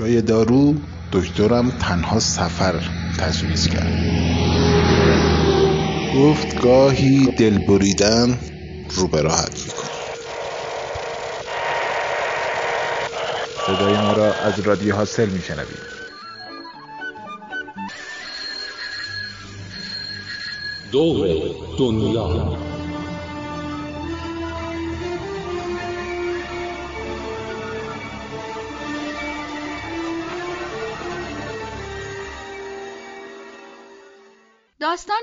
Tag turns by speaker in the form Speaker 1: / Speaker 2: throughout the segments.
Speaker 1: جای دارو دکترم تنها سفر تجویز کرد. گفت گاهی دل بریدن رو به راحت می‌کنه.
Speaker 2: صدای ما را از رادیو حاصل میشنوید.
Speaker 3: دور دنیا.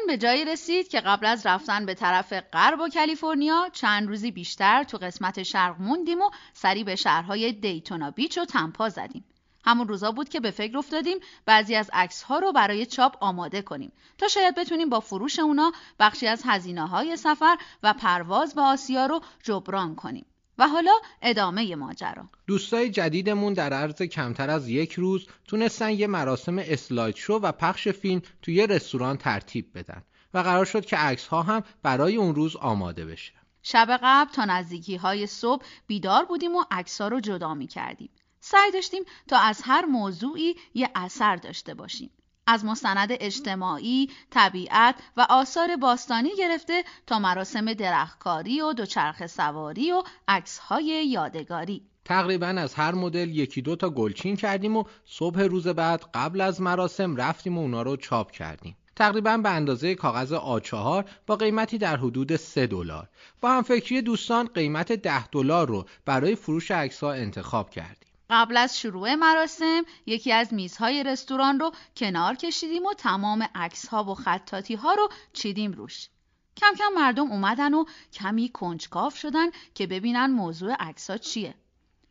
Speaker 4: به جایی رسید که قبل از رفتن به طرف غرب و کالیفرنیا چند روزی بیشتر تو قسمت شرق موندیم و سری به شهرهای دیتونا بیچ و تمپا زدیم. همون روزا بود که به فکر افتادیم بعضی از عکس ها رو برای چاپ آماده کنیم تا شاید بتونیم با فروش اونا بخشی از هزینه های سفر و پرواز به آسیا رو جبران کنیم. و حالا ادامه ماجرا.
Speaker 5: دوستای جدیدمون در عرض کمتر از یک روز تونستن یه مراسم اسلاید شو و پخش فیلم توی یه رستوران ترتیب بدن و قرار شد که عکس ها هم برای اون روز آماده بشه.
Speaker 4: شب قبل تا نزدیکی های صبح بیدار بودیم و عکس ها رو جدا می کردیم سعی داشتیم تا از هر موضوعی یه اثر داشته باشیم. از مستند اجتماعی، طبیعت و آثار باستانی گرفته تا مراسم درختکاری و دوچرخه سواری و عکسهای یادگاری.
Speaker 5: تقریبا از هر مدل یکی دو تا گلچین کردیم و صبح روز بعد قبل از مراسم رفتیم و اونا رو چاپ کردیم. تقریبا به اندازه کاغذ آ4 با قیمتی در حدود 3 دلار. با همفکری دوستان قیمت 10 دلار رو برای فروش عکس‌ها انتخاب کردیم.
Speaker 4: قبل از شروع مراسم یکی از میزهای رستوران رو کنار کشیدیم و تمام عکس ها و خطاطی ها رو چیدیم روش. کم کم مردم اومدن و کمی کنجکاو شدن که ببینن موضوع عکس ها چیه.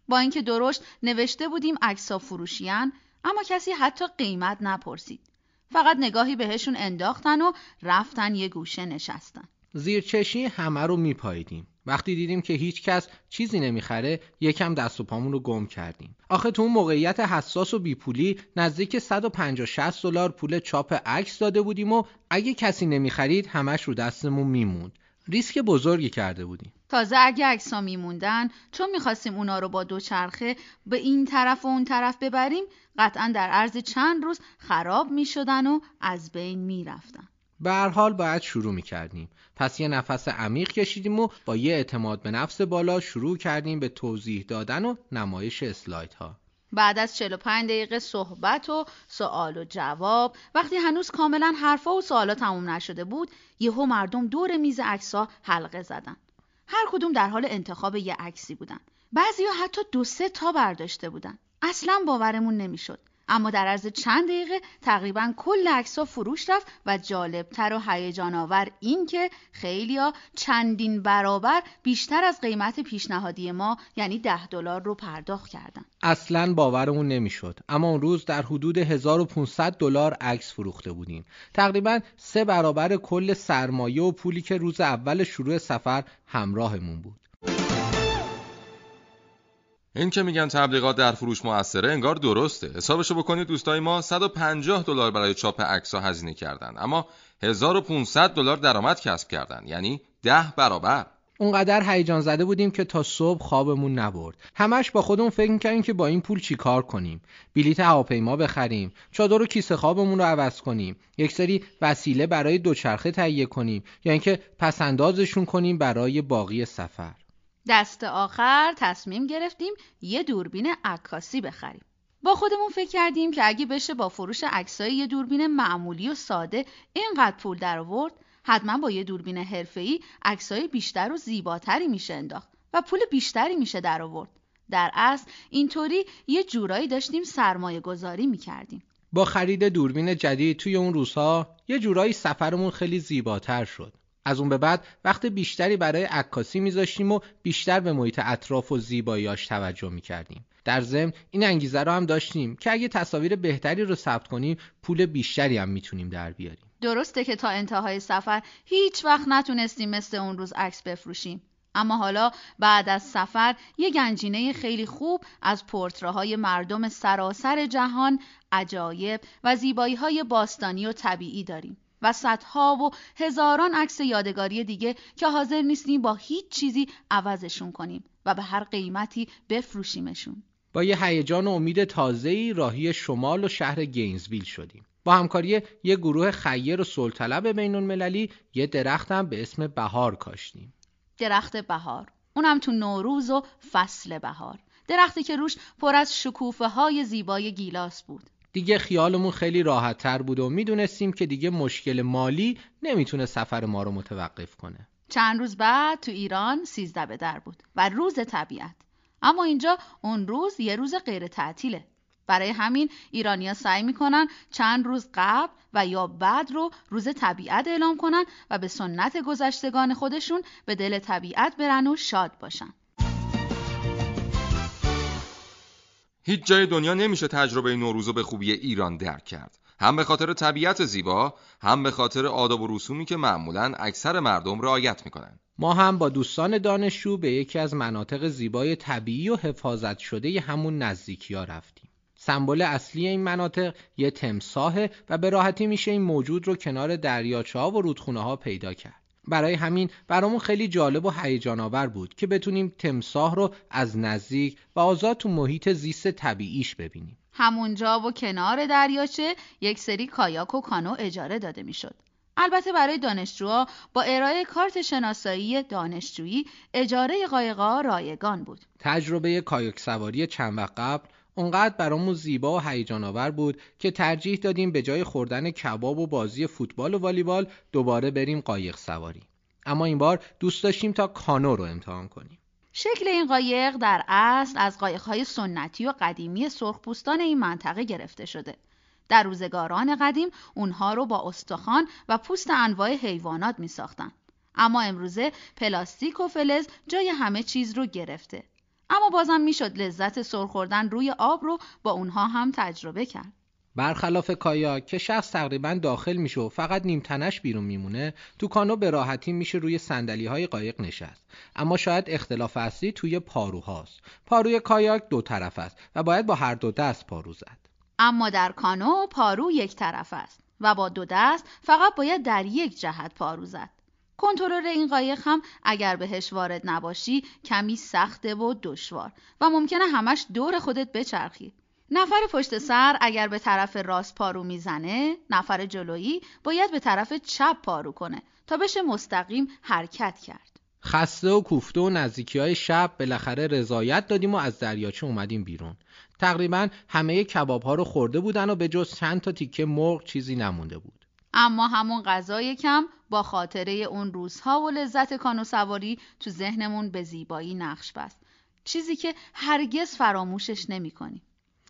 Speaker 4: با اینکه درشت نوشته بودیم عکس ها فروشیان اما کسی حتی قیمت نپرسید. فقط نگاهی بهشون انداختن و رفتن یه گوشه نشستن.
Speaker 5: زیر چشی همه رو میپاییدیم. وقتی دیدیم که هیچ کس چیزی نمی‌خره یکم دست و پامون رو گم کردیم. آخه تو اون موقعیت حساس و بیپولی نزدیک 150 60 دلار پول چاپ عکس داده بودیم و اگه کسی نمی‌خرید همش رو دستمون میموند. ریسک بزرگی کرده بودیم.
Speaker 4: تازه اگه عکسا میموندن چون می‌خواستیم اونا رو با دوچرخه به این طرف و اون طرف ببریم قطعا در عرض چند روز خراب می‌شدن و از بین می‌رفتن.
Speaker 5: به هر حال باید شروع می کردیم. پس یه نفس عمیق کشیدیم و با یه اعتماد به نفس بالا شروع کردیم به توضیح دادن و نمایش اسلاید ها.
Speaker 4: بعد از 45 دقیقه صحبت و سوال و جواب وقتی هنوز کاملا حرفا و سوالا تموم نشده بود یهو مردم دور میز عکس‌ها حلقه زدن هر کدوم در حال انتخاب یه عکسی بودن بعضیا حتی دو سه تا برداشته بودن اصلا باورمون نمی‌شد اما در عرض چند دقیقه تقریبا کل عکس‌ها فروش رفت و جالبتر و هیجان آور این که خیلیا چندین برابر بیشتر از قیمت پیشنهادی ما یعنی ده دلار رو پرداخت کردن.
Speaker 5: اصلا باورمون نمی‌شد. اما اون روز در حدود 1500 دلار عکس فروخته بودیم. تقریبا سه برابر کل سرمایه و پولی که روز اول شروع سفر همراهمون بود.
Speaker 6: این که میگن تبلیغات در فروش موثره انگار درسته. حسابشو بکنید دوستای ما 150 دلار برای چاپ عکس‌ها هزینه کردن. اما 1500 دلار درآمد کسب کردن. یعنی ده برابر.
Speaker 5: اونقدر هیجان زده بودیم که تا صبح خوابمون نبرد. همش با خودمون فکر می‌کردیم که با این پول چیکار کنیم. بلیت هواپیما بخریم. چادر و کیسه خوابمون رو عوض کنیم. یک سری وسیله برای دوچرخه تهیه کنیم. یا اینکه پسندازشون کنیم برای باقی سفر.
Speaker 4: دست آخر تصمیم گرفتیم یه دوربین عکاسی بخریم. با خودمون فکر کردیم که اگه بشه با فروش عکسای یه دوربین معمولی و ساده اینقدر پول در آورد حتما با یه دوربین حرفه‌ای عکسای بیشتر و زیباتری میشه انداخت و پول بیشتری میشه در آورد. در اصل اینطوری یه جورایی داشتیم سرمایه گذاری می‌کردیم.
Speaker 5: با خرید دوربین جدید توی اون روزها یه جورایی سفرمون خیلی زیباتر شد. از اون به بعد وقت بیشتری برای عکاسی میذاشتیم و بیشتر به محیط اطراف و زیباییاش توجه می‌کردیم. در ضمن این انگیزه رو هم داشتیم که اگه تصاویر بهتری رو ثبت کنیم پول بیشتری هم می‌تونیم در بیاریم.
Speaker 4: درسته که تا انتهای سفر هیچ وقت نتونستیم مثل اون روز عکس بفروشیم. اما حالا بعد از سفر یه گنجینه خیلی خوب از پورتراهای مردم سراسر جهان عجایب و زیبایی های باستانی و طبیعی داریم. و صدها و هزاران عکس یادگاری دیگه که حاضر نیستیم با هیچ چیزی عوضشون کنیم و به هر قیمتی بفروشیمشون
Speaker 5: با یه هیجان و امید تازه‌ای راهی شمال و شهر گینزویل شدیم. با همکاری یه گروه خیر و سلطلب بین المللی یه درخت هم به اسم بهار کاشتیم.
Speaker 4: درخت بهار اونم تو نوروز و فصل بهار درختی که روش پر از شکوفه های زیبای گیلاس بود
Speaker 5: دیگه خیالمون خیلی راحت تر بود و می‌دونستیم که دیگه مشکل مالی نمی‌تونه سفر ما رو متوقف کنه.
Speaker 4: چند روز بعد تو ایران سیزده به در بود و روز طبیعت. اما اینجا اون روز یه روز غیر تعطیله. برای همین ایرانیا سعی می‌کنن چند روز قبل و یا بعد رو روز طبیعت اعلام کنن و به سنت گذشتگان خودشون به دل طبیعت برن و شاد باشن.
Speaker 6: هیچ جای دنیا نمیشه تجربه نوروز به خوبی ایران درک کرد. هم به خاطر طبیعت زیبا، هم به خاطر آداب و رسومی که معمولا اکثر مردم رعایت می‌کنن.
Speaker 5: ما هم با دوستان دانشجو به یکی از مناطق زیبای طبیعی و حفاظت شده همون نزدیکی ها رفتیم. سمبل اصلی این مناطق یه تمساهه و به راحتی میشه این موجود رو کنار دریاچه ها و رودخونه ها پیدا کرد. برای همین برامون خیلی جالب و هیجان آور بود که بتونیم تمساه رو از نزدیک و آزاد تو محیط زیست طبیعیش ببینیم.
Speaker 4: همونجا و کنار دریاچه یک سری کایاک و کانو اجاره داده می‌شد. البته برای دانشجوها با ارائه کارت شناسایی دانشجویی اجاره قایقا رایگان بود.
Speaker 5: تجربه کایاک سواری چند وقت قبل اونقدر برامون زیبا و هیجان آور بود که ترجیح دادیم به جای خوردن کباب و بازی فوتبال و والیبال دوباره بریم قایق سواری. اما این بار دوست داشتیم تا کانو رو امتحان کنیم.
Speaker 4: شکل این قایق در اصل از قایقهای سنتی و قدیمی سرخپوستان این منطقه گرفته شده. در روزگاران قدیم اونها رو با استخوان و پوست انواع حیوانات می ساختن. اما امروزه پلاستیک و فلز جای همه چیز رو گرفته. اما بازم می‌شد لذت سر خوردن روی آب رو با اونها هم تجربه کرد.
Speaker 5: برخلاف کایا که شخص تقریبا داخل میشه و فقط نیم تنش بیرون میمونه تو کانو به راحتی میشه روی سندلی های قایق نشست. اما شاید اختلاف اصلی توی پاروهاست پاروی کایاک دو طرف است و باید با هر دو دست پارو زد.
Speaker 4: اما در کانو پارو یک طرف است و با دو دست فقط باید در یک جهت پارو زد. کنترل این قایق هم اگر بهش وارد نباشی کمی سخته و دشوار و ممکنه همش دور خودت بچرخی. نفر پشت سر اگر به طرف راست پارو می‌زنه نفر جلویی باید به طرف چپ پارو کنه تا بشه مستقیم حرکت کرد.
Speaker 5: خسته و کوفته و نزدیکی های شب بالاخره رضایت دادیم و از دریاچه اومدیم بیرون. تقریبا همه کباب ها رو خورده بودن و به جز چند تا تیکه مرغ چیزی نمونده بود.
Speaker 4: اما همون غذای کم با خاطره اون روزها و لذت کانو سواری تو ذهنمون به زیبایی نقش بست چیزی که هرگز فراموشش نمی کنیم.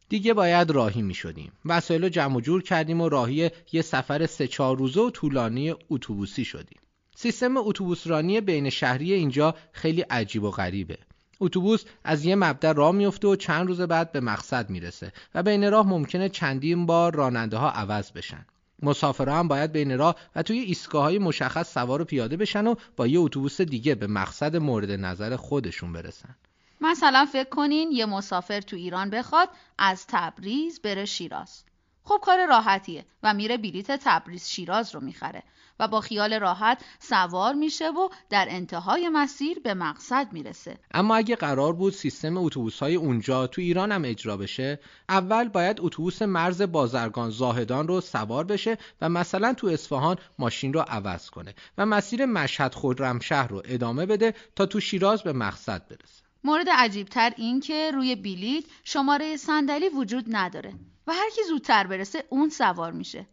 Speaker 5: دیگه باید راهی می شدیم. وسایل رو جمع جور کردیم و راهی یه سفر سه چهار روزه و طولانی اتوبوسی شدیم. سیستم اتوبوس رانی بین شهری اینجا خیلی عجیب و غریبه. اتوبوس از یه مبدا راه میفته و چند روز بعد به مقصد می‌رسه و بین راه ممکنه چندین بار راننده ها عوض بشن. مسافرها هم باید بین راه و توی ایستگاه های مشخص سوار و پیاده بشن و با یه اتوبوس دیگه به مقصد مورد نظر خودشون برسن.
Speaker 4: مثلا فکر کنین یه مسافر تو ایران بخواد از تبریز بره شیراز. خب کار راحتیه و میره بلیت تبریز شیراز رو می‌خره و با خیال راحت سوار میشه و در انتهای مسیر به مقصد می‌رسه.
Speaker 5: اما اگه قرار بود سیستم اتوبوس های اونجا تو ایران هم اجرا بشه اول باید اتوبوس مرز بازرگان زاهدان رو سوار بشه و مثلا تو اصفهان ماشین رو عوض کنه و مسیر مشهد خودرمشهر رو ادامه بده تا تو شیراز به مقصد برسه.
Speaker 4: مورد عجیبتر این که روی بلیت شماره صندلی وجود نداره و هر کی زودتر برسه اون سوار میشه.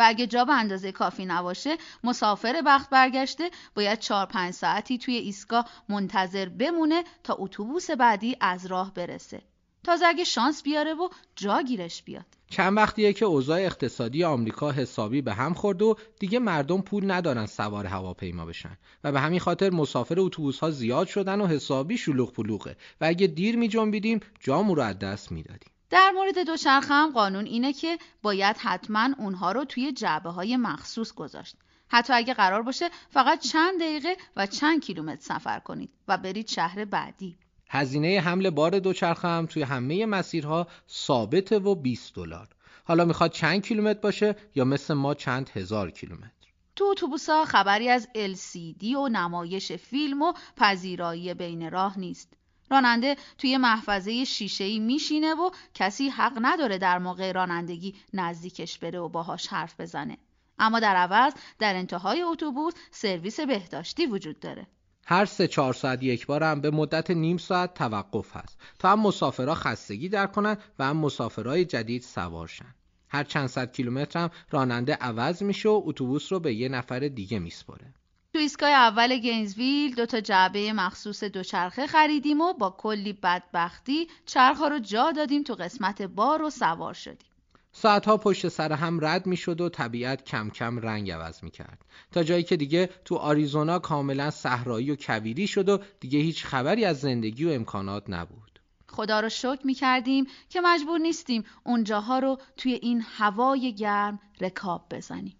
Speaker 4: و اگه جا به اندازه کافی نباشه مسافر بخت برگشته باید چهار پنج ساعتی توی ایستگاه منتظر بمونه تا اتوبوس بعدی از راه برسه. تازه اگه شانس بیاره و جا گیرش بیاد.
Speaker 5: چند وقتیه که اوضاع اقتصادی آمریکا حسابی به هم خورد و دیگه مردم پول ندارن سوار هواپیما بشن و به همین خاطر مسافر اتوبوس ها زیاد شدن و حسابی شلوغ پلوغه و اگه دیر می جنبیدیم جامون رو از دست می‌دادیم.
Speaker 4: در مورد دوچرخه هم قانون اینه که باید حتما اونها رو توی جعبه های مخصوص گذاشت. حتی اگه قرار باشه فقط چند دقیقه و چند کیلومتر سفر کنید و برید شهر بعدی.
Speaker 5: هزینه حمل بار دوچرخه هم توی همه مسیرها ثابته و 20 دلار. حالا می‌خواد چند کیلومتر باشه یا مثل ما چند هزار کیلومتر.
Speaker 4: تو اتوبوسا خبری از LCD و نمایش فیلم و پذیرایی بین راه نیست. راننده توی محفظه شیشه‌ای میشینه و کسی حق نداره در موقع رانندگی نزدیکش بره و باهاش حرف بزنه. اما در عوض در انتهای اتوبوس سرویس بهداشتی وجود داره.
Speaker 5: هر سه چهار ساعت یک بار هم به مدت نیم ساعت توقف هست تا هم مسافرها خستگی در کنن و هم مسافرهای جدید سوارشن. هر چند صد کیلومتر هم راننده عوض میشه و اتوبوس رو به یه نفر دیگه میسپره.
Speaker 4: تو ایستگاه اول گینزویل دو تا جعبه مخصوص دوچرخه خریدیم و با کلی بدبختی چرخها رو جا دادیم تو قسمت بار و سوار شدیم.
Speaker 5: ساعتها پشت سر هم رد می شد و طبیعت کم کم رنگ عوض می کرد. تا جایی که دیگه تو آریزونا کاملا صحرایی و کویری شد و دیگه هیچ خبری از زندگی و امکانات نبود.
Speaker 4: خدا رو شکر می کردیم که مجبور نیستیم اونجاها رو توی این هوای گرم رکاب بزنیم.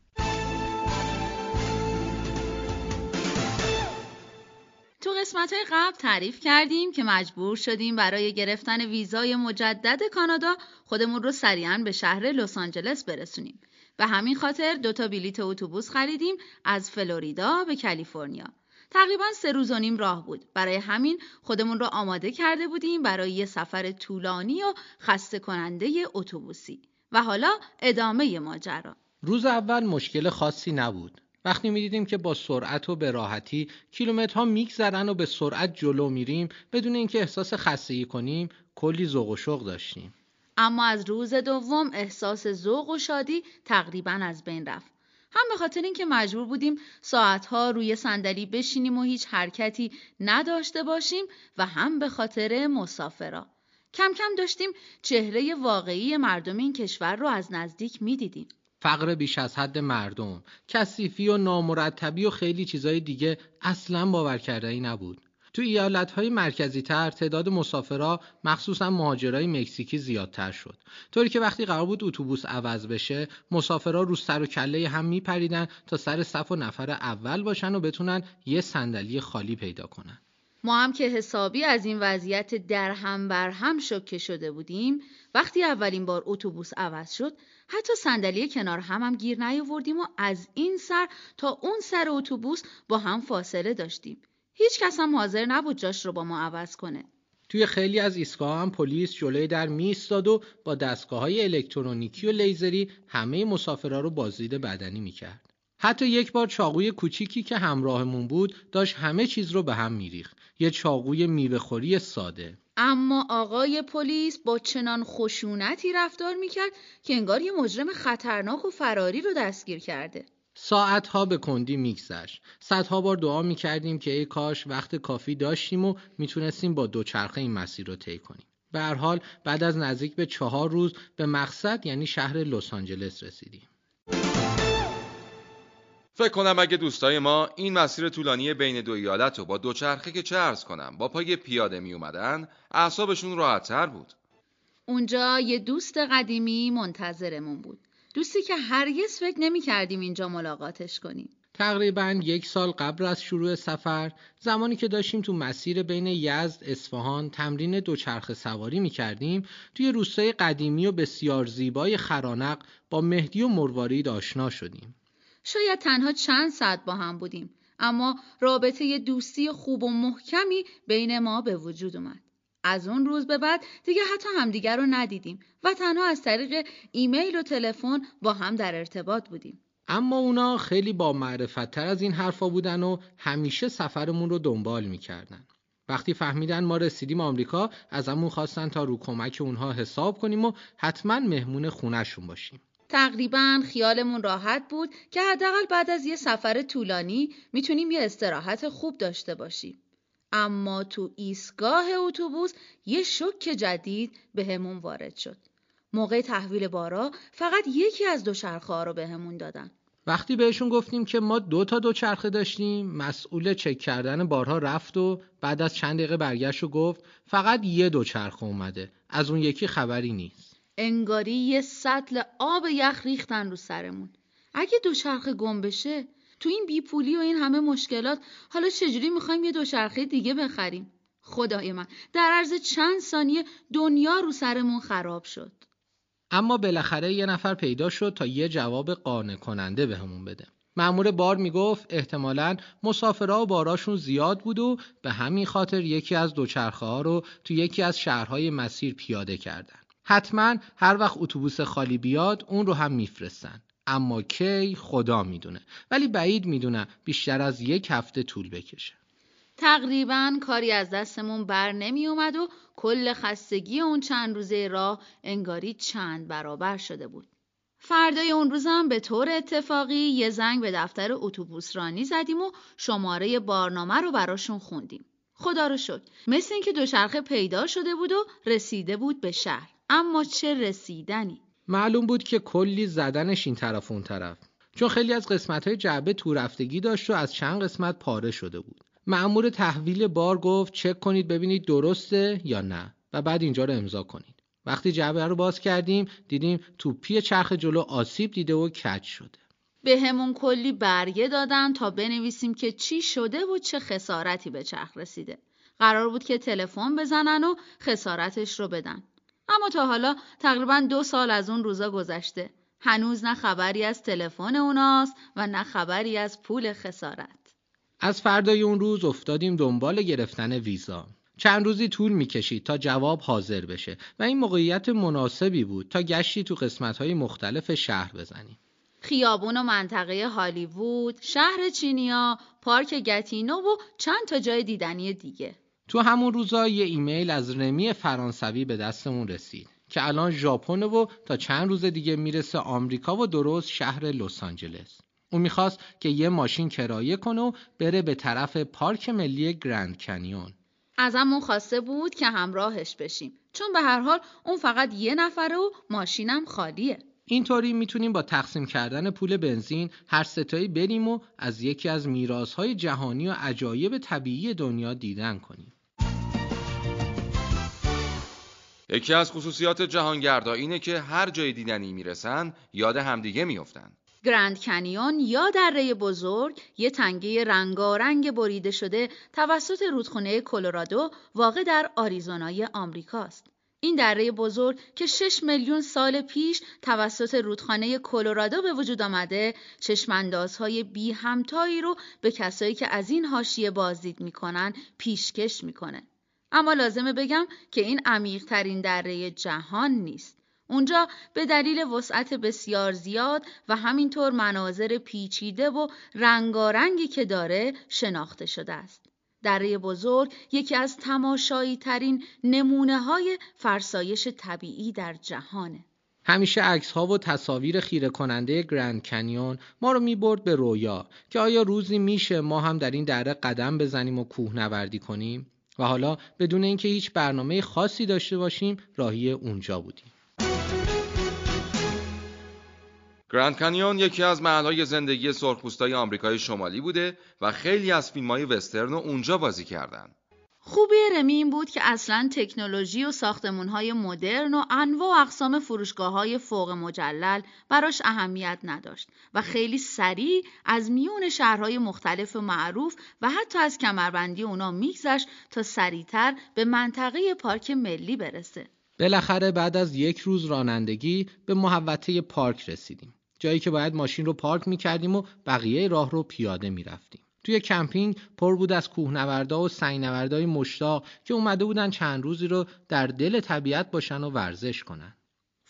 Speaker 4: تو قسمت قبل تعریف کردیم که مجبور شدیم برای گرفتن ویزای مجدد کانادا خودمون رو سریعا به شهر لس آنجلس برسونیم. به همین خاطر دو تا بلیت اتوبوس خریدیم از فلوریدا به کالیفرنیا. تقریبا سه روز و نیم راه بود. برای همین خودمون رو آماده کرده بودیم برای یه سفر طولانی و خسته کننده اتوبوسی. و حالا ادامه ماجرا.
Speaker 5: روز اول مشکل خاصی نبود. وقتی می‌دیدیم که با سرعت و به راحتی کیلومترها میگذرن و به سرعت جلو میریم بدون اینکه احساس خستگی کنیم کلی ذوق و شوق داشتیم.
Speaker 4: اما از روز دوم احساس ذوق و شادی تقریبا از بین رفت. هم به خاطر اینکه مجبور بودیم ساعتها روی صندلی بشینیم و هیچ حرکتی نداشته باشیم و هم به خاطر مسافرا. کم کم داشتیم چهره واقعی مردم این کشور رو از نزدیک می‌دیدیم.
Speaker 5: فقر بیش از حد مردم، کثیفی و نامرتبی و خیلی چیزای دیگه اصلا باور کردنی نبود. تو ایالتهای مرکزی تر تعداد مسافرها مخصوصا مهاجرای مکزیکی زیادتر شد. طوری که وقتی قرار بود اتوبوس عوض بشه، مسافرها رو سر و کله هم میپریدن تا سر صف و نفر اول باشن و بتونن یه صندلی خالی پیدا کنن.
Speaker 4: ما هم که حسابی از این وضعیت در هم بر هم شوکه شده بودیم وقتی اولین بار اتوبوس عوض شد حتی صندلی کنار هم هم گیر نیاوردیم و از این سر تا اون سر اتوبوس با هم فاصله داشتیم هیچ کس هم حاضر نبود جاش رو با ما عوض کنه
Speaker 5: توی خیلی از ایستگاه هم پلیس جلوی در میستاد و با دستگاه های الکترونیکی و لیزری همه مسافرها رو بازدید بدنی می‌کرد. حتی یک بار چاقوی کوچیکی که همراهمون بود داشت همه چیز رو به هم میریخت. یه چاقوی میوهخوری ساده.
Speaker 4: اما آقای پلیس با چنان خشونتی رفتار می‌کرد که انگار یه مجرم خطرناک و فراری رو دستگیر کرده.
Speaker 5: ساعتها به کندی میگذشت. صدها بار دعا می‌کردیم که ای کاش وقت کافی داشتیم و می‌تونستیم با دوچرخه این مسیر رو طی کنیم. به هر حال بعد از نزدیک به چهار روز به مقصد یعنی شهر لس آنجلس رسیدیم.
Speaker 6: فکر کنم اگه دوستای ما این مسیر طولانی بین دو ایالت رو با دوچرخه که چه ارز کنم با پای پیاده می اومدن اعصابشون راحتتر بود.
Speaker 4: اونجا یه دوست قدیمی منتظرمون بود. دوستی که هرگز فکر نمی کردیم اینجا ملاقاتش کنیم.
Speaker 5: تقریبا یک سال قبل از شروع سفر زمانی که داشتیم تو مسیر بین یزد اصفهان تمرین دوچرخه سواری می کردیم توی روستای قدیمی و بسیار زیبای خرانق با مهدی و مروارید آشنا شدیم.
Speaker 4: شاید تنها چند ساعت با هم بودیم اما رابطه دوستی خوب و محکمی بین ما به وجود اومد. از اون روز به بعد دیگه حتی همدیگر رو ندیدیم و تنها از طریق ایمیل و تلفن با هم در ارتباط بودیم.
Speaker 5: اما اونا خیلی با معرفت تر از این حرفا بودن و همیشه سفرمون رو دنبال می‌کردن. وقتی فهمیدن ما رسیدیم آمریکا ازمون خواستن تا رو کمک اونها حساب کنیم و حتما مهمون خونهشون باشیم.
Speaker 4: تقریبا خیالمون راحت بود که حداقل بعد از یه سفر طولانی می‌تونیم یه استراحت خوب داشته باشیم. اما تو ایستگاه اتوبوس یه شک جدید بهمون وارد شد. موقع تحویل بارا فقط یکی از دو چرخه رو بهمون دادن.
Speaker 5: وقتی بهشون گفتیم که ما دو تا دو چرخه داشتیم مسئول چک کردن بارها رفت و بعد از چند دقیقه برگشت و گفت فقط یه دو چرخه اومده از اون یکی خبری نیست
Speaker 4: انگاری یه سطل آب یخ ریختن رو سرمون. اگه دوچرخه گم بشه تو این بیپولی و این همه مشکلات حالا چجوری می‌خوایم یه دوچرخه دیگه بخریم؟ خدای من در عرض چند ثانیه دنیا رو سرمون خراب شد.
Speaker 5: اما بالاخره یه نفر پیدا شد تا یه جواب قانع کننده بهمون بده. مأمور بار می‌گفت احتمالا مسافرها و باراشون زیاد بود و به همین خاطر یکی از دوچرخه ها رو تو یکی از شهرهای مسیر پیاده کردن. حتما هر وقت اتوبوس خالی بیاد اون رو هم میفرستن. اما کی خدا می‌دونه ولی بعید می‌دونم بیشتر از یک هفته طول بکشه.
Speaker 4: تقریبا کاری از دستمون بر نمی اومد و کل خستگی اون چند روزه راه انگاری چند برابر شده بود. فردای اون روزم به طور اتفاقی یه زنگ به دفتر اتوبوس رانی زدیم و شماره بارنامه رو براشون خوندیم. خدا رو شد. مثل اینکه دوچرخه پیدا شده بود و رسیده بود به شهر. اما چه رسیدنی.
Speaker 5: معلوم بود که کلی زدنش این طرف اون طرف. چون خیلی از قسمت های جعبه تو رفتگی داشت و از چند قسمت پاره شده بود. معمور تحویل بار گفت چک کنید ببینید درسته یا نه و بعد اینجا رو امضا کنید. وقتی جعبه رو باز کردیم دیدیم توپی چرخ جلو آسیب دیده و کج شده.
Speaker 4: به همون کلی برگه دادن تا بنویسیم که چی شده و چه خسارتی به چرخ رسیده. قرار بود که تلفن بزنن و خسارتش رو بدن. اما تا حالا تقریبا دو سال از اون روزا گذشته. هنوز نه خبری از تلفن اوناست و نه خبری از پول خسارت.
Speaker 5: از فردای اون روز افتادیم دنبال گرفتن ویزا. چند روزی طول می‌کشید تا جواب حاضر بشه و این موقعیت مناسبی بود تا گشتی تو قسمت‌های مختلف شهر بزنیم.
Speaker 4: خیابون و منطقه هالیوود، شهر چینیا، پارک گتینو و چند تا جای دیدنی دیگه.
Speaker 5: تو همون روزا یه ایمیل از رمی فرانسوی به دستمون رسید که الان ژاپن و تا چند روز دیگه می‌رسه آمریکا و درست شهر لس آنجلس. اون می‌خواست که یه ماشین کرایه کنه و بره به طرف پارک ملی گرند کنیون.
Speaker 4: ازمون خواسته بود که همراهش بشیم چون به هر حال اون فقط یه نفره و ماشینم خالیه.
Speaker 5: اینطوری می‌تونیم با تقسیم کردن پول بنزین هر ستایی بریم و از یکی از میراث‌های جهانی و عجایب طبیعی دنیا دیدن کنیم.
Speaker 6: یکی از خصوصیات جهانگردا اینه که هر جای دیدنی می‌رسن یاد همدیگه میافتن.
Speaker 4: گرند کنیون یا دره بزرگ یه تنگه رنگارنگ بریده شده توسط رودخونه کلرادو واقع در آریزونای آمریکاست. این دره بزرگ که 6 میلیون سال پیش توسط رودخانه کلرادو به وجود آمده چشماندازهای بی همتایی رو به کسایی که از این حاشیه بازدید می‌کنن پیشکش می‌کنه. اما لازمه بگم که این عمیقترین دره جهان نیست. اونجا به دلیل وسعت بسیار زیاد و همینطور مناظر پیچیده و رنگارنگی که داره شناخته شده است. دره بزرگ یکی از تماشایی ترین نمونه های فرسایش طبیعی در جهانه.
Speaker 5: همیشه عکس ها و تصاویر خیره کننده گرند کنیون ما رو می برد به رویا که آیا روزی میشه ما هم در این دره قدم بزنیم و کوهنوردی کنیم و حالا بدون اینکه هیچ برنامه خاصی داشته باشیم راهی اونجا بودیم.
Speaker 6: گراند کانیون یکی از محلهای زندگی سرخپوستای آمریکای شمالی بوده و خیلی از فیلمهای وسترن رو اونجا بازی کردن.
Speaker 4: خوبی رمی این بود که اصلا تکنولوژی و ساختمونهای مدرن و انواع و اقسام فروشگاه های فوق مجلل براش اهمیت نداشت و خیلی سریع از میون شهرهای مختلف معروف و حتی از کمربندی اونا میگذشت تا سریعتر به منطقه پارک ملی برسه.
Speaker 5: بالاخره بعد از یک روز رانندگی به محوطه پارک رسیدیم. جایی که باید ماشین رو پارک می‌کردیم و بقیه راه رو پیاده می‌رفتیم. توی کمپینگ پر بود از کوهنوردا و سنگنوردای مشتاق که اومده بودن چند روزی رو در دل طبیعت باشن و ورزش کنن.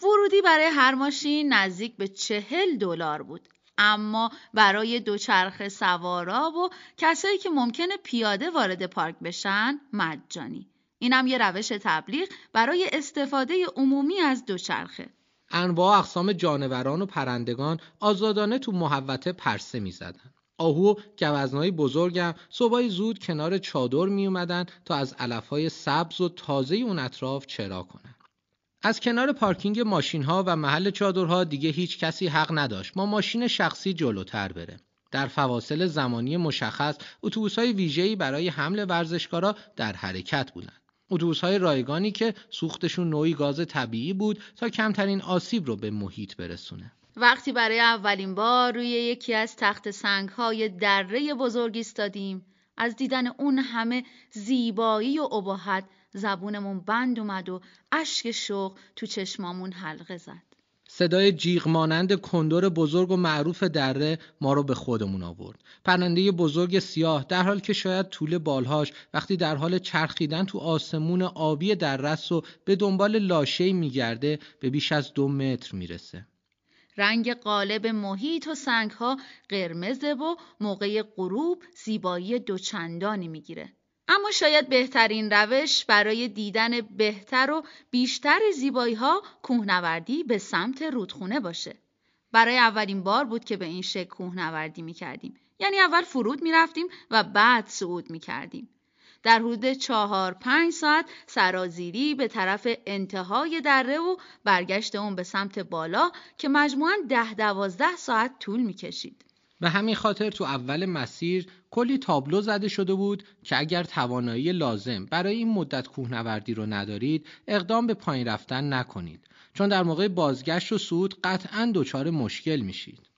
Speaker 4: ورودی برای هر ماشین نزدیک به چهل دلار بود. اما برای دوچرخه سوارا و کسایی که ممکنه پیاده وارد پارک بشن مجانی. اینم یه روش تبلیغ برای استفاده عمومی از دوچرخه.
Speaker 5: انواع اقسام جانوران و پرندگان آزادانه تو محوطه پرسه می زدن. آهو و گوزنهای بزرگم صبحای زود کنار چادر می اومدن تا از علفهای سبز و تازه اون اطراف چرا کنن. از کنار پارکینگ ماشین ها و محل چادرها دیگه هیچ کسی حق نداشت ما ماشین شخصی جلوتر بره. در فواصل زمانی مشخص اتوبوس های ویژه‌ای برای حمل ورزشکارا در حرکت بودند. اتوبوس های رایگانی که سوختشون نوعی گاز طبیعی بود تا کمترین آسیب رو به محیط برسونه.
Speaker 4: وقتی برای اولین بار روی یکی از تخت سنگ های دره بزرگ ایستادیم از دیدن اون همه زیبایی و ابهت زبونمون بند اومد و اشک شوق تو چشمامون حلقه زد.
Speaker 5: صدای جیغ مانند کندور بزرگ و معروف دره ما رو به خودمون آورد. پرنده بزرگ سیاه در حال که شاید طول بالهاش وقتی در حال چرخیدن تو آسمون آبی دررس و به دنبال لاشه میگرده به بیش از دو متر می‌رسه.
Speaker 4: رنگ قالب محیط و سنگها قرمزه و موقع غروب زیبایی دوچندانی می‌گیره. اما شاید بهترین روش برای دیدن بهتر و بیشتر زیبایی ها کوهنوردی به سمت رودخونه باشه. برای اولین بار بود که به این شکل کوهنوردی می کردیم. یعنی اول فرود می رفتیم و بعد صعود می کردیم. در حدود چهار پنج ساعت سرازیری به طرف انتهای دره و برگشت اون به سمت بالا که مجموعاً ده دوازده ساعت طول می کشید.
Speaker 5: به همین خاطر تو اول مسیر کلی تابلو زده شده بود که اگر توانایی لازم برای این مدت کوهنوردی رو ندارید اقدام به پایین رفتن نکنید چون در موقع بازگشت و صعود قطعا دچار مشکل میشید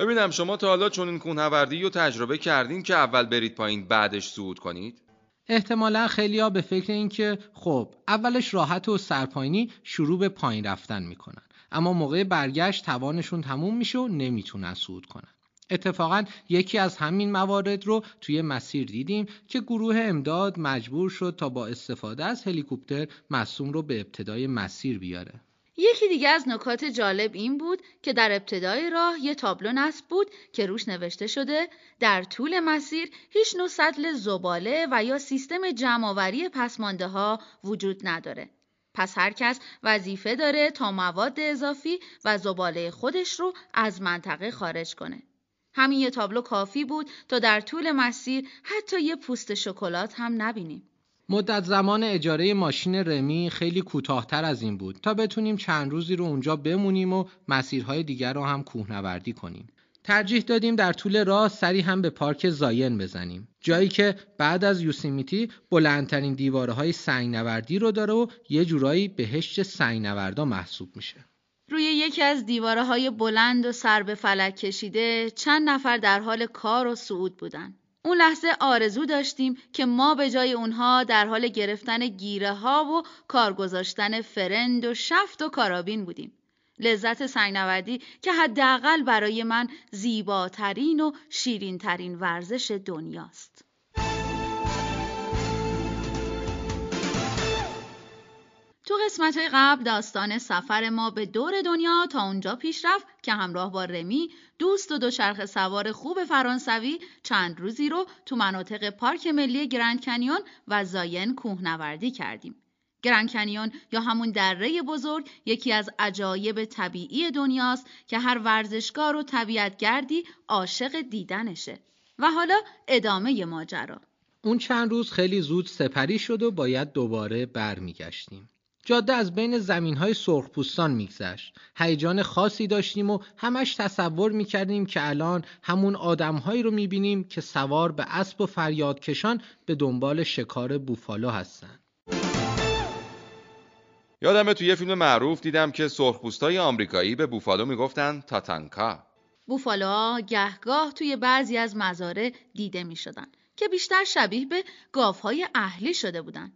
Speaker 6: ببینم شما تا حالا چون این کوهنوردی رو تجربه کردین که اول برید پایین بعدش صعود کنید؟
Speaker 5: احتمالا خیلی ها به فکر این که خب اولش راحت و سرپایینی شروع به پایین رفتن می‌کنن. اما موقع برگشت توانشون تموم میشه و نمی‌تونن صعود کنن. اتفاقا یکی از همین موارد رو توی مسیر دیدیم که گروه امداد مجبور شد تا با استفاده از هلیکوپتر مصوم رو به ابتدای مسیر بیاره.
Speaker 4: یکی دیگه از نکات جالب این بود که در ابتدای راه یه تابلو نصب بود که روش نوشته شده در طول مسیر هیچ نوع سطل زباله و یا سیستم جمعآوری پسمانده ها وجود نداره. پس هر کس وظیفه داره تا مواد اضافی و زباله خودش رو از منطقه خارج کنه. همین یه تابلو کافی بود تا در طول مسیر حتی یه پوست شکلات هم نبینیم.
Speaker 5: مدت زمان اجاره ماشین رمی خیلی کوتاهتر از این بود تا بتونیم چند روزی رو اونجا بمونیم و مسیرهای دیگر رو هم کوهنوردی کنیم. ترجیح دادیم در طول راه سری هم به پارک زاین بزنیم جایی که بعد از یوسیمیتی بلندترین دیواره های سنگنوردی رو داره و یه جورایی بهشت سنگنوردا محسوب میشه
Speaker 4: روی یکی از دیواره های بلند و سر به فلک کشیده چند نفر در حال کار و صعود بودن. اون لحظه آرزو داشتیم که ما به جای اونها در حال گرفتن گیره ها و کار گذاشتن فرند و شفت و کارابین بودیم. لذت سنگنوردی که حداقل برای من زیباترین و شیرینترین ورزش دنیاست. تو قسمت قبل داستان سفر ما به دور دنیا تا اونجا پیش رفت که همراه با رمی دوست و دوچرخه سوار خوب فرانسوی چند روزی رو تو مناطق پارک ملی گرند کنیون و زاین کوهنوردی کردیم. گرند کنیون یا همون دره بزرگ یکی از عجایب طبیعی دنیاست که هر ورزشکار و طبیعتگردی عاشق دیدنشه. و حالا ادامه ماجرا.
Speaker 5: اون چند روز خیلی زود سپری شد و باید دوباره برمیگشتیم. جاده از بین زمین های سرخپوستان میگذشت. هیجان خاصی داشتیم و همش تصور می‌کردیم که الان همون آدمهایی رو می‌بینیم که سوار به اسب و فریادکشان به دنبال شکار بوفالو هستن.
Speaker 6: یادمه توی یه فیلم معروف دیدم که سرخپوستای آمریکایی به بوفالو می‌گفتن تاتانکا.
Speaker 4: بوفالوها گهگاه توی بعضی از مزاره دیده می شدن که بیشتر شبیه به گاوهای اهلی شده بودند.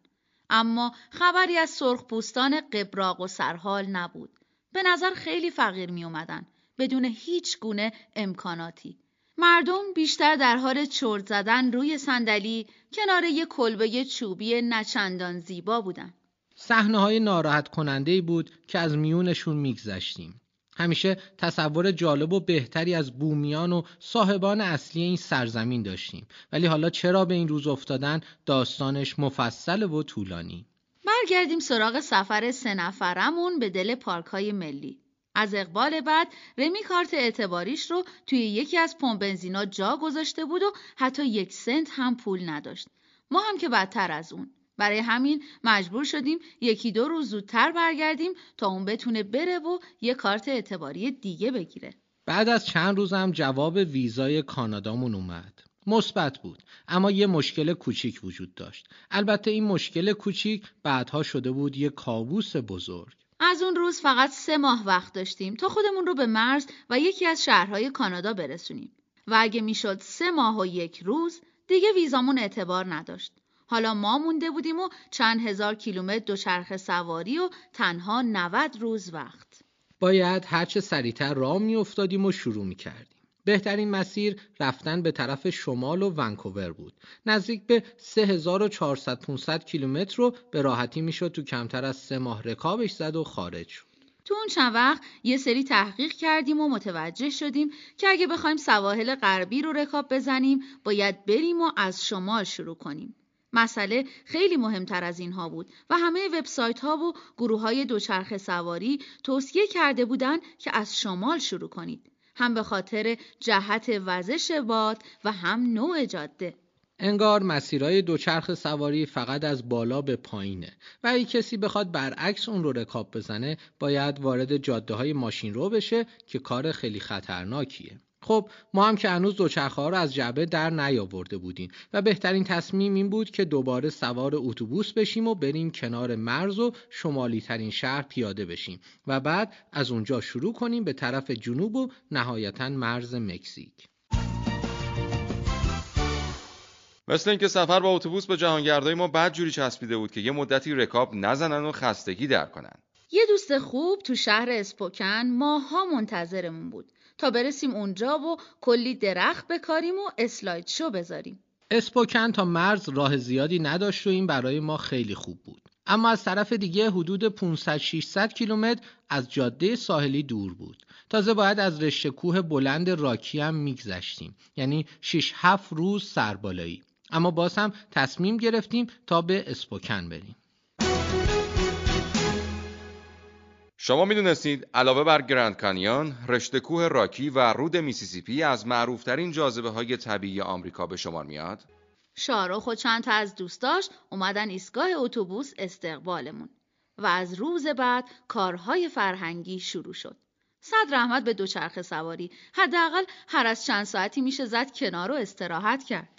Speaker 4: اما خبری از سرخپوستان قبراق و سرحال نبود. به نظر خیلی فقیر می اومدن. بدون هیچ گونه امکاناتی. مردم بیشتر در حال چرت زدن روی صندلی کنار یک کلبه چوبی نچندان زیبا بودن.
Speaker 5: صحنه های ناراحت کننده بود که از میونشون میگذشتیم. همیشه تصور جالب و بهتری از بومیان و صاحبان اصلی این سرزمین داشتیم. ولی حالا چرا به این روز افتادن؟ داستانش مفصل و طولانی.
Speaker 4: برگردیم سراغ سفر سه نفرمون به دل پارک های ملی. از اقبال بعد رمی کارت اعتباریش رو توی یکی از پمپ بنزینا جا گذاشته بود و حتی یک سنت هم پول نداشت. ما هم که بدتر از اون. برای همین مجبور شدیم یکی دو روز زودتر برگردیم تا اون بتونه بره و یه کارت اعتباری دیگه بگیره.
Speaker 5: بعد از چند روزم جواب ویزای کانادامون اومد. مثبت بود اما یه مشکل کوچیک وجود داشت. البته این مشکل کوچیک بعدها شده بود یه کابوس بزرگ.
Speaker 4: از اون روز فقط سه ماه وقت داشتیم تا خودمون رو به مرز و یکی از شهرهای کانادا برسونیم. و اگه می‌شد سه ماه و یک روز دیگه ویزامون اعتبار نداشت. حالا ما مونده بودیم و چند هزار کیلومتر دوچرخه سواری و تنها 90 روز وقت.
Speaker 5: باید هرچه سریعتر راه میافتادیم و شروع می‌کردیم. بهترین مسیر رفتن به طرف شمال و ونکوور بود. نزدیک به 3400 500 کیلومتر رو به راحتی می‌شد تو کمتر از سه ماه رکابش زد و خارج شد.
Speaker 4: تو اون چند وقت یه سری تحقیق کردیم و متوجه شدیم که اگه بخوایم سواحل غربی رو رکاب بزنیم باید بریم و از شمال شروع کنیم. مسئله خیلی مهمتر از اینها بود و همه وبسایت ها و گروه های دوچرخه سواری توصیه کرده بودند که از شمال شروع کنید. هم به خاطر جهت وزش باد و هم نوع جاده.
Speaker 5: انگار مسیرهای دوچرخ سواری فقط از بالا به پایینه و اگه کسی بخواد برعکس اون رو رکاب بزنه باید وارد جاده های ماشین رو بشه که کار خیلی خطرناکیه. خب ما هم که هنوز دوچرخه ها رو از جعبه در نیاورده بودیم و بهترین تصمیم این بود که دوباره سوار اتوبوس بشیم و بریم کنار مرز و شمالی ترین شهر پیاده بشیم و بعد از اونجا شروع کنیم به طرف جنوب و نهایتا مرز مکزیک.
Speaker 6: مثل اینکه سفر با اتوبوس به جهانگردای ما بد جوری چسبیده بود که یه مدتی رکاب نزنن و خستگی در کنن.
Speaker 4: یه دوست خوب تو شهر اسپوکن ماها منتظرمون بود تا برسیم اونجا و کلی درخت بکاریم و اسلاید شو بذاریم.
Speaker 5: اسپوکن تا مرز راه زیادی نداشت و این برای ما خیلی خوب بود. اما از طرف دیگه حدود 500-600 کیلومتر از جاده ساحلی دور بود. تازه باید از رشته کوه بلند راکی هم میگذشتیم. یعنی 6-7 روز سربالایی. اما باز هم تصمیم گرفتیم تا به اسپوکن بریم.
Speaker 6: شما می‌دونستید علاوه بر گرند کانیون، رشته کوه راکی و رود میسیسیپی از معروفترین جاذبه های طبیعی آمریکا به شمار میاد؟
Speaker 4: شاهرخ و چند تا از دوستاش اومدن ایستگاه اتوبوس استقبالمون و از روز بعد کارهای فرهنگی شروع شد. صد رحمت به دوچرخه سواری حداقل هر از چند ساعتی میشه زد کنار و استراحت کرد.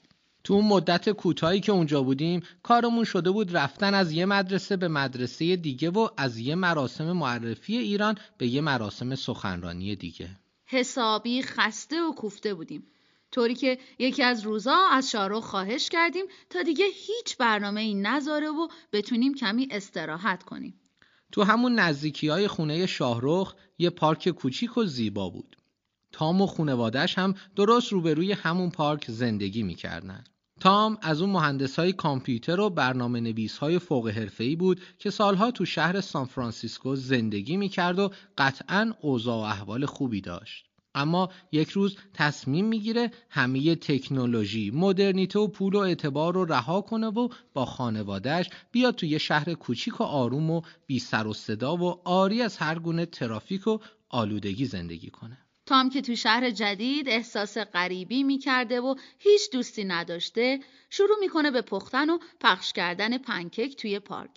Speaker 5: تو اون مدت کوتاهی که اونجا بودیم کارمون شده بود رفتن از یه مدرسه به مدرسه دیگه و از یه مراسم معرفی ایران به یه مراسم سخنرانی دیگه.
Speaker 4: حسابی خسته و کوفته بودیم. طوری که یکی از روزا از شارو خواهش کردیم تا دیگه هیچ برنامه ای نذاره و بتونیم کمی استراحت کنیم.
Speaker 5: تو همون نزدیکی های خونه شاهرخ یه پارک کوچیک و زیبا بود. تام و خونوادش هم درست روبروی همون پارک زندگی می‌کردن. تام از اون مهندس های کامپیوتر و برنامه نویس های فوق حرفه‌ای بود که سالها تو شهر سان فرانسیسکو زندگی می‌کرد و قطعا اوضاع و احوال خوبی داشت. اما یک روز تصمیم می‌گیره همه تکنولوژی، مدرنیته و پول و اعتبار رو رها کنه و با خانوادهش بیاد توی یه شهر کوچیک و آروم و بی سر و صدا و عاری از هر گونه ترافیک و آلودگی زندگی کنه.
Speaker 4: تام که تو شهر جدید احساس غریبی می‌کرده و هیچ دوستی نداشته شروع می‌کنه به پختن و پخش کردن پنکیک توی پارک.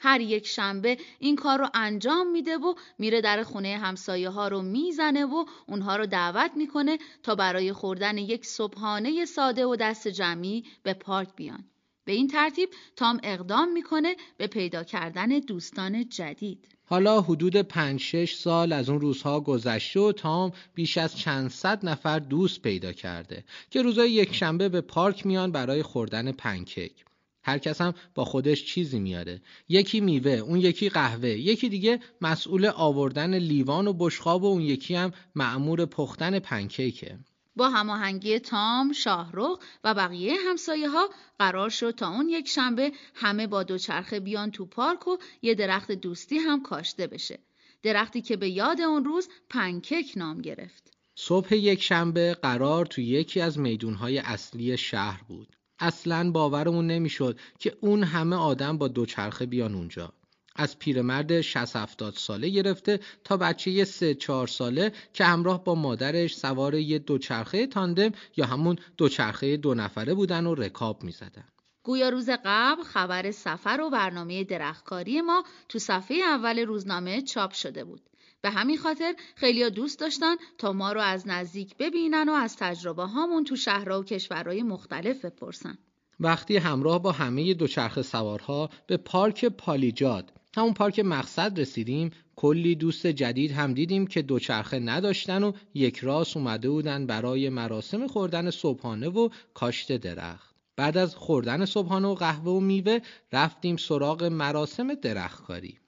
Speaker 4: هر یک شنبه این کار رو انجام میده و میره در خونه همسایه ها رو می‌زنه و اونها رو دعوت می‌کنه تا برای خوردن یک صبحانه ساده و دست جمعی به پارک بیان. به این ترتیب تام اقدام می‌کنه به پیدا کردن دوستان جدید.
Speaker 5: حالا حدود 5 6 سال از اون روزها گذشته و تام بیش از چند صد نفر دوست پیدا کرده که روزای یک شنبه به پارک میان برای خوردن پنکیک. هر کس هم با خودش چیزی میاره. یکی میوه، اون یکی قهوه، یکی دیگه مسئول آوردن لیوان و بشقاب و اون یکی هم معمور پختن پنکیکه.
Speaker 4: با هماهنگی تام، شاهرخ و بقیه همسایه ها قرار شد تا اون یک شنبه همه با دوچرخه بیان تو پارک و یه درخت دوستی هم کاشته بشه. درختی که به یاد اون روز پنکیک نام گرفت.
Speaker 5: صبح یک شنبه قرار تو یکی از میدونهای اصلی شهر بود. اصلا باورمون نمی‌شد که اون همه آدم با دوچرخه بیان اونجا. از پیرمرد 60 70 ساله گرفته تا بچه 3 4 ساله که همراه با مادرش سوار یه دوچرخه تاندم یا همون دوچرخه دو نفره بودن و رکاب می زدن.
Speaker 4: گویا روز قبل خبر سفر و برنامه درختکاری ما تو صفحه اول روزنامه چاپ شده بود. به همین خاطر خیلیا دوست داشتن تا ما رو از نزدیک ببینن و از تجربه هامون تو شهرها و کشورهای مختلف بپرسن.
Speaker 5: وقتی همراه با همه دوچرخه سوارها به پارک پالیجاد همون پارک مقصد رسیدیم کلی دوست جدید هم دیدیم که دوچرخه نداشتن و یک راست اومده بودن برای مراسم خوردن صبحانه و کاشت درخت بعد از خوردن صبحانه و قهوه و میوه رفتیم سراغ مراسم درختکاری.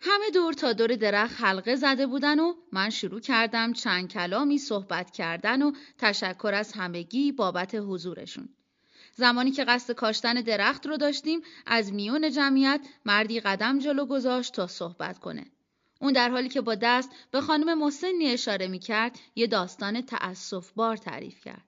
Speaker 4: همه دور تا دور درخت حلقه زده بودن و من شروع کردم چند کلامی صحبت کردن و تشکر از همگی بابت حضورشون. زمانی که قصد کاشتن درخت رو داشتیم از میون جمعیت مردی قدم جلو گذاشت تا صحبت کنه. اون در حالی که با دست به خانم محسنی اشاره می کرد یه داستان تأصف بار تعریف کرد.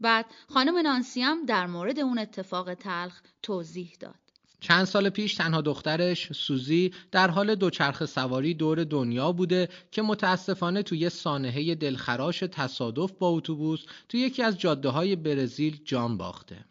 Speaker 4: بعد خانم نانسیم در مورد اون اتفاق تلخ توضیح داد.
Speaker 5: چند سال پیش تنها دخترش سوزی در حال دوچرخ سواری دور دنیا بوده که متاسفانه توی سانحه دلخراش تصادف با اتوبوس توی یکی از جاده های برزیل جان باخته.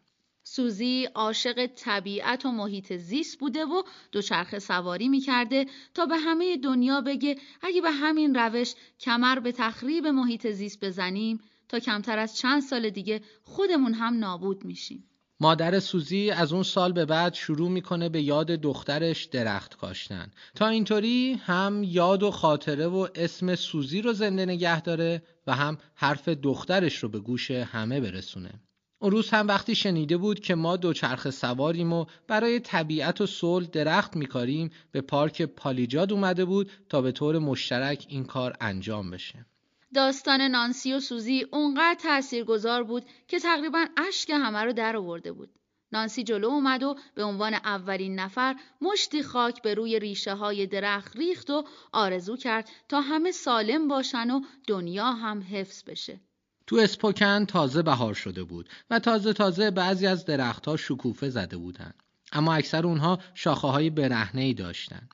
Speaker 4: سوزی عاشق طبیعت و محیط زیست بوده و دوچرخه سواری می‌کرده تا به همه دنیا بگه اگه به همین روش کمر به تخریب محیط زیست بزنیم تا کمتر از چند سال دیگه خودمون هم نابود میشیم.
Speaker 5: مادر سوزی از اون سال به بعد شروع می‌کنه به یاد دخترش درخت کاشتن تا اینطوری هم یاد و خاطره و اسم سوزی رو زنده نگه داره و هم حرف دخترش رو به گوش همه برسونه. اون روز هم وقتی شنیده بود که ما دوچرخه سواریم و برای طبیعت و صلح درخت میکاریم به پارک پالیجاد اومده بود تا به طور مشترک این کار انجام بشه.
Speaker 4: داستان نانسی و سوزی اونقدر تاثیرگذار بود که تقریبا اشک همه رو در آورده بود. نانسی جلو اومد و به عنوان اولین نفر مشتی خاک به روی ریشه های درخت ریخت و آرزو کرد تا همه سالم باشن و دنیا هم حفظ بشه.
Speaker 5: تو اسپوکن تازه بهار شده بود و تازه تازه بعضی از درختها شکوفه زده بودند. اما اکثر اونها شاخه های برهنه ای داشتند.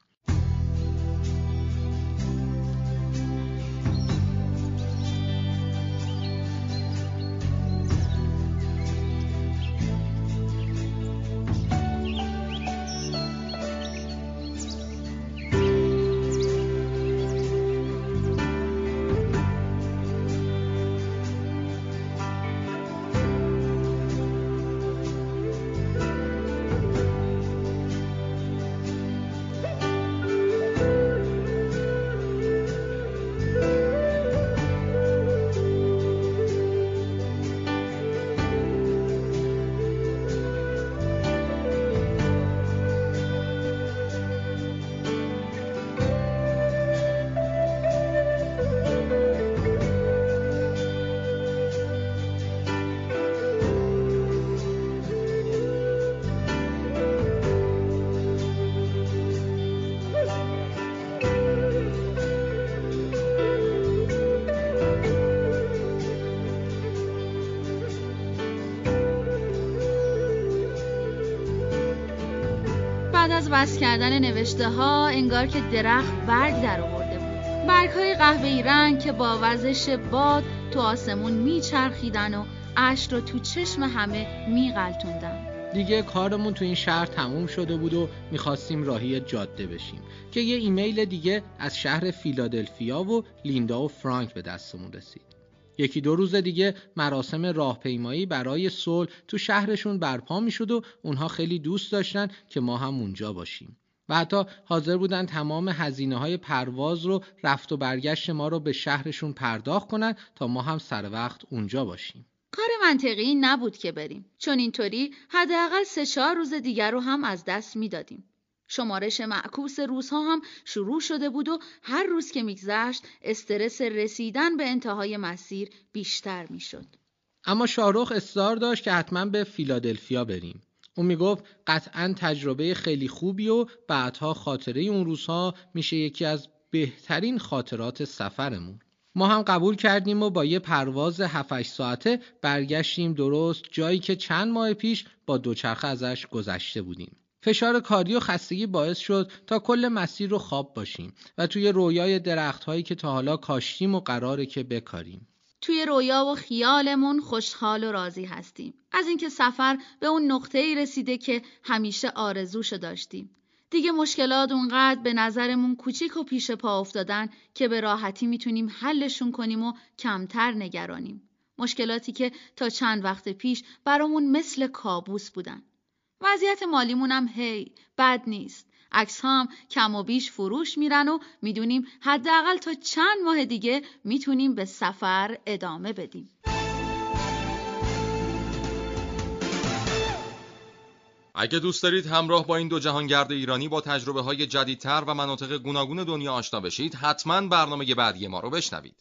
Speaker 4: وصل کردن نوشته ها انگار که درخت برگ در آورده بود. برگ های قهوه‌ای رنگ که با وزش باد تو آسمون میچرخیدن و اش رو تو چشم همه میغلطوندن
Speaker 5: دیگه کارمون تو این شهر تموم شده بود و می‌خواستیم راهی جاده بشیم که یه ایمیل دیگه از شهر فیلادلفیا و لیندا و فرانک به دستمون رسید. یکی دو روز دیگه مراسم راهپیمایی برای صلح تو شهرشون برپا می‌شد و اونها خیلی دوست داشتن که ما هم اونجا باشیم. و حتی حاضر بودن تمام هزینه های پرواز رو رفت و برگشت ما رو به شهرشون پرداخت کنن تا ما هم سر وقت اونجا باشیم.
Speaker 4: کار منطقی نبود که بریم. چون اینطوری حداقل سه چهار روز دیگر رو هم از دست می‌دادیم. شمارش معکوس روزها هم شروع شده بود و هر روز که میگذشت استرس رسیدن به انتهای مسیر بیشتر می‌شد.
Speaker 5: اما شاروخ اصرار داشت که حتما به فیلادلفیا بریم. اون می‌گفت قطعا تجربه خیلی خوبی و بعدها خاطره اون روزها میشه یکی از بهترین خاطرات سفرمون. ما هم قبول کردیم و با یه پرواز 7 ساعته برگشتیم درست جایی که چند ماه پیش با دوچرخه ازش گذشته بودیم. فشار کاری و خستگی باعث شد تا کل مسیر رو خواب باشیم و توی رویای درخت هایی که تا حالا کاشتیم و قراره که بکاریم.
Speaker 4: توی رویا و خیالمون خوشحال و راضی هستیم. از اینکه سفر به اون نقطه ای رسیده که همیشه آرزوشو داشتیم. دیگه مشکلات اونقدر به نظرمون کوچیک و پیش پا افتادن که به راحتی می‌تونیم حلشون کنیم و کمتر نگرانیم. مشکلاتی که تا چند وقت پیش برامون مثل کابوس بودن. وضعیت مالیمون هم هی بد نیست. عکس هم کم و بیش فروش میرن و می‌دونیم حداقل تا چند ماه دیگه می‌تونیم به سفر ادامه بدیم.
Speaker 6: اگه دوست دارید همراه با این دو جهانگرد ایرانی با تجربه های جدیدتر و مناطق گوناگون دنیا آشنا بشید حتما برنامه بعدی ما رو بشنوید.